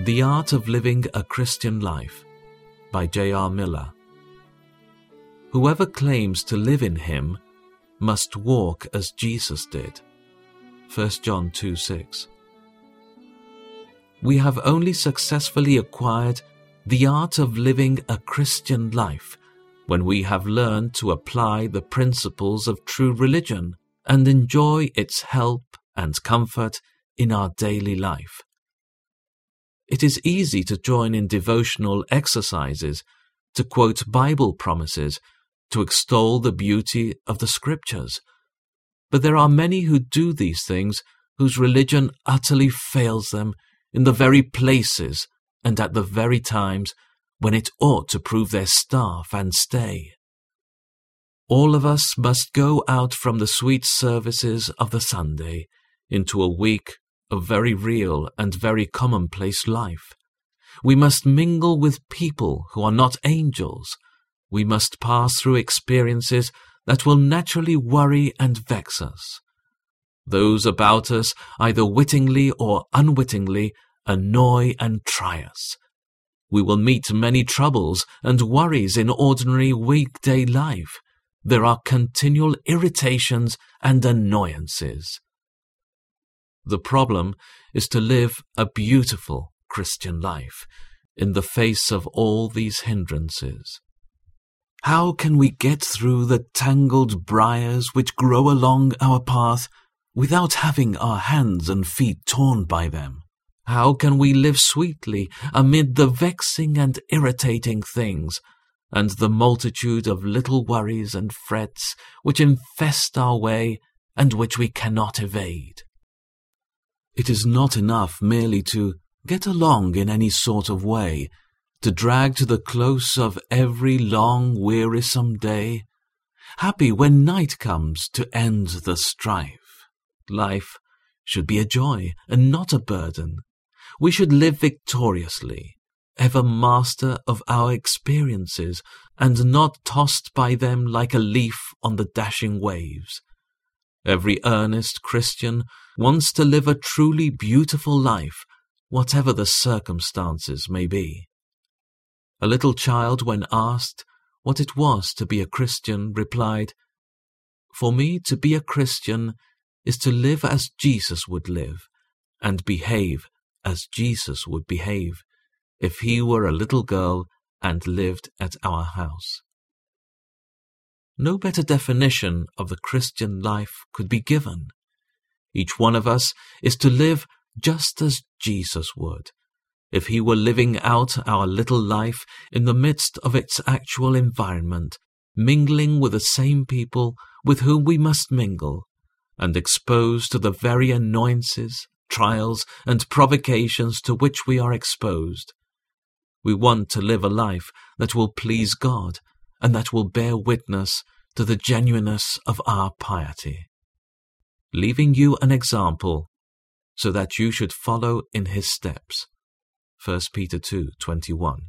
The Art of Living a Christian Life by J.R. Miller. Whoever claims to live in him must walk as Jesus did. 1 John 2 6. We have only successfully acquired the art of living a Christian life when we have learned to apply the principles of true religion and enjoy its help and comfort in our daily life. It is easy to join in devotional exercises, to quote Bible promises, to extol the beauty of the Scriptures. But there are many who do these things whose religion utterly fails them in the very places and at the very times when it ought to prove their staff and stay. All of us must go out from the sweet services of the Sunday into a week of very real and very commonplace life. We must mingle with people who are not angels. We must pass through experiences that will naturally worry and vex us. Those about us, either wittingly or unwittingly, annoy and try us. We will meet many troubles and worries in ordinary weekday life. There are continual irritations and annoyances. The problem is to live a beautiful Christian life in the face of all these hindrances. How can we get through the tangled briars which grow along our path without having our hands and feet torn by them? How can we live sweetly amid the vexing and irritating things, and the multitude of little worries and frets which infest our way and which we cannot evade? It is not enough merely to get along in any sort of way, to drag to the close of every long, wearisome day, happy when night comes to end the strife. Life should be a joy and not a burden we should live victoriously, ever master of our experiences, and not tossed by them like a leaf on the dashing waves. Every earnest Christian wants to live a truly beautiful life, whatever the circumstances may be. A little child, when asked what it was to be a Christian, replied, For me to be a Christian is to live as Jesus would live, and behave as Jesus would behave if he were a little girl and lived at our house. No better definition of the Christian life could be given. Each one of us is to live just as Jesus would, if he were living out our little life in the midst of its actual environment, mingling with the same people with whom we must mingle, and exposed to the very annoyances, trials, and provocations to which we are exposed. We want to live a life that will please God and that will bear witness to the genuineness of our piety, leaving you an example so that you should follow in his steps. 1 Peter 2:21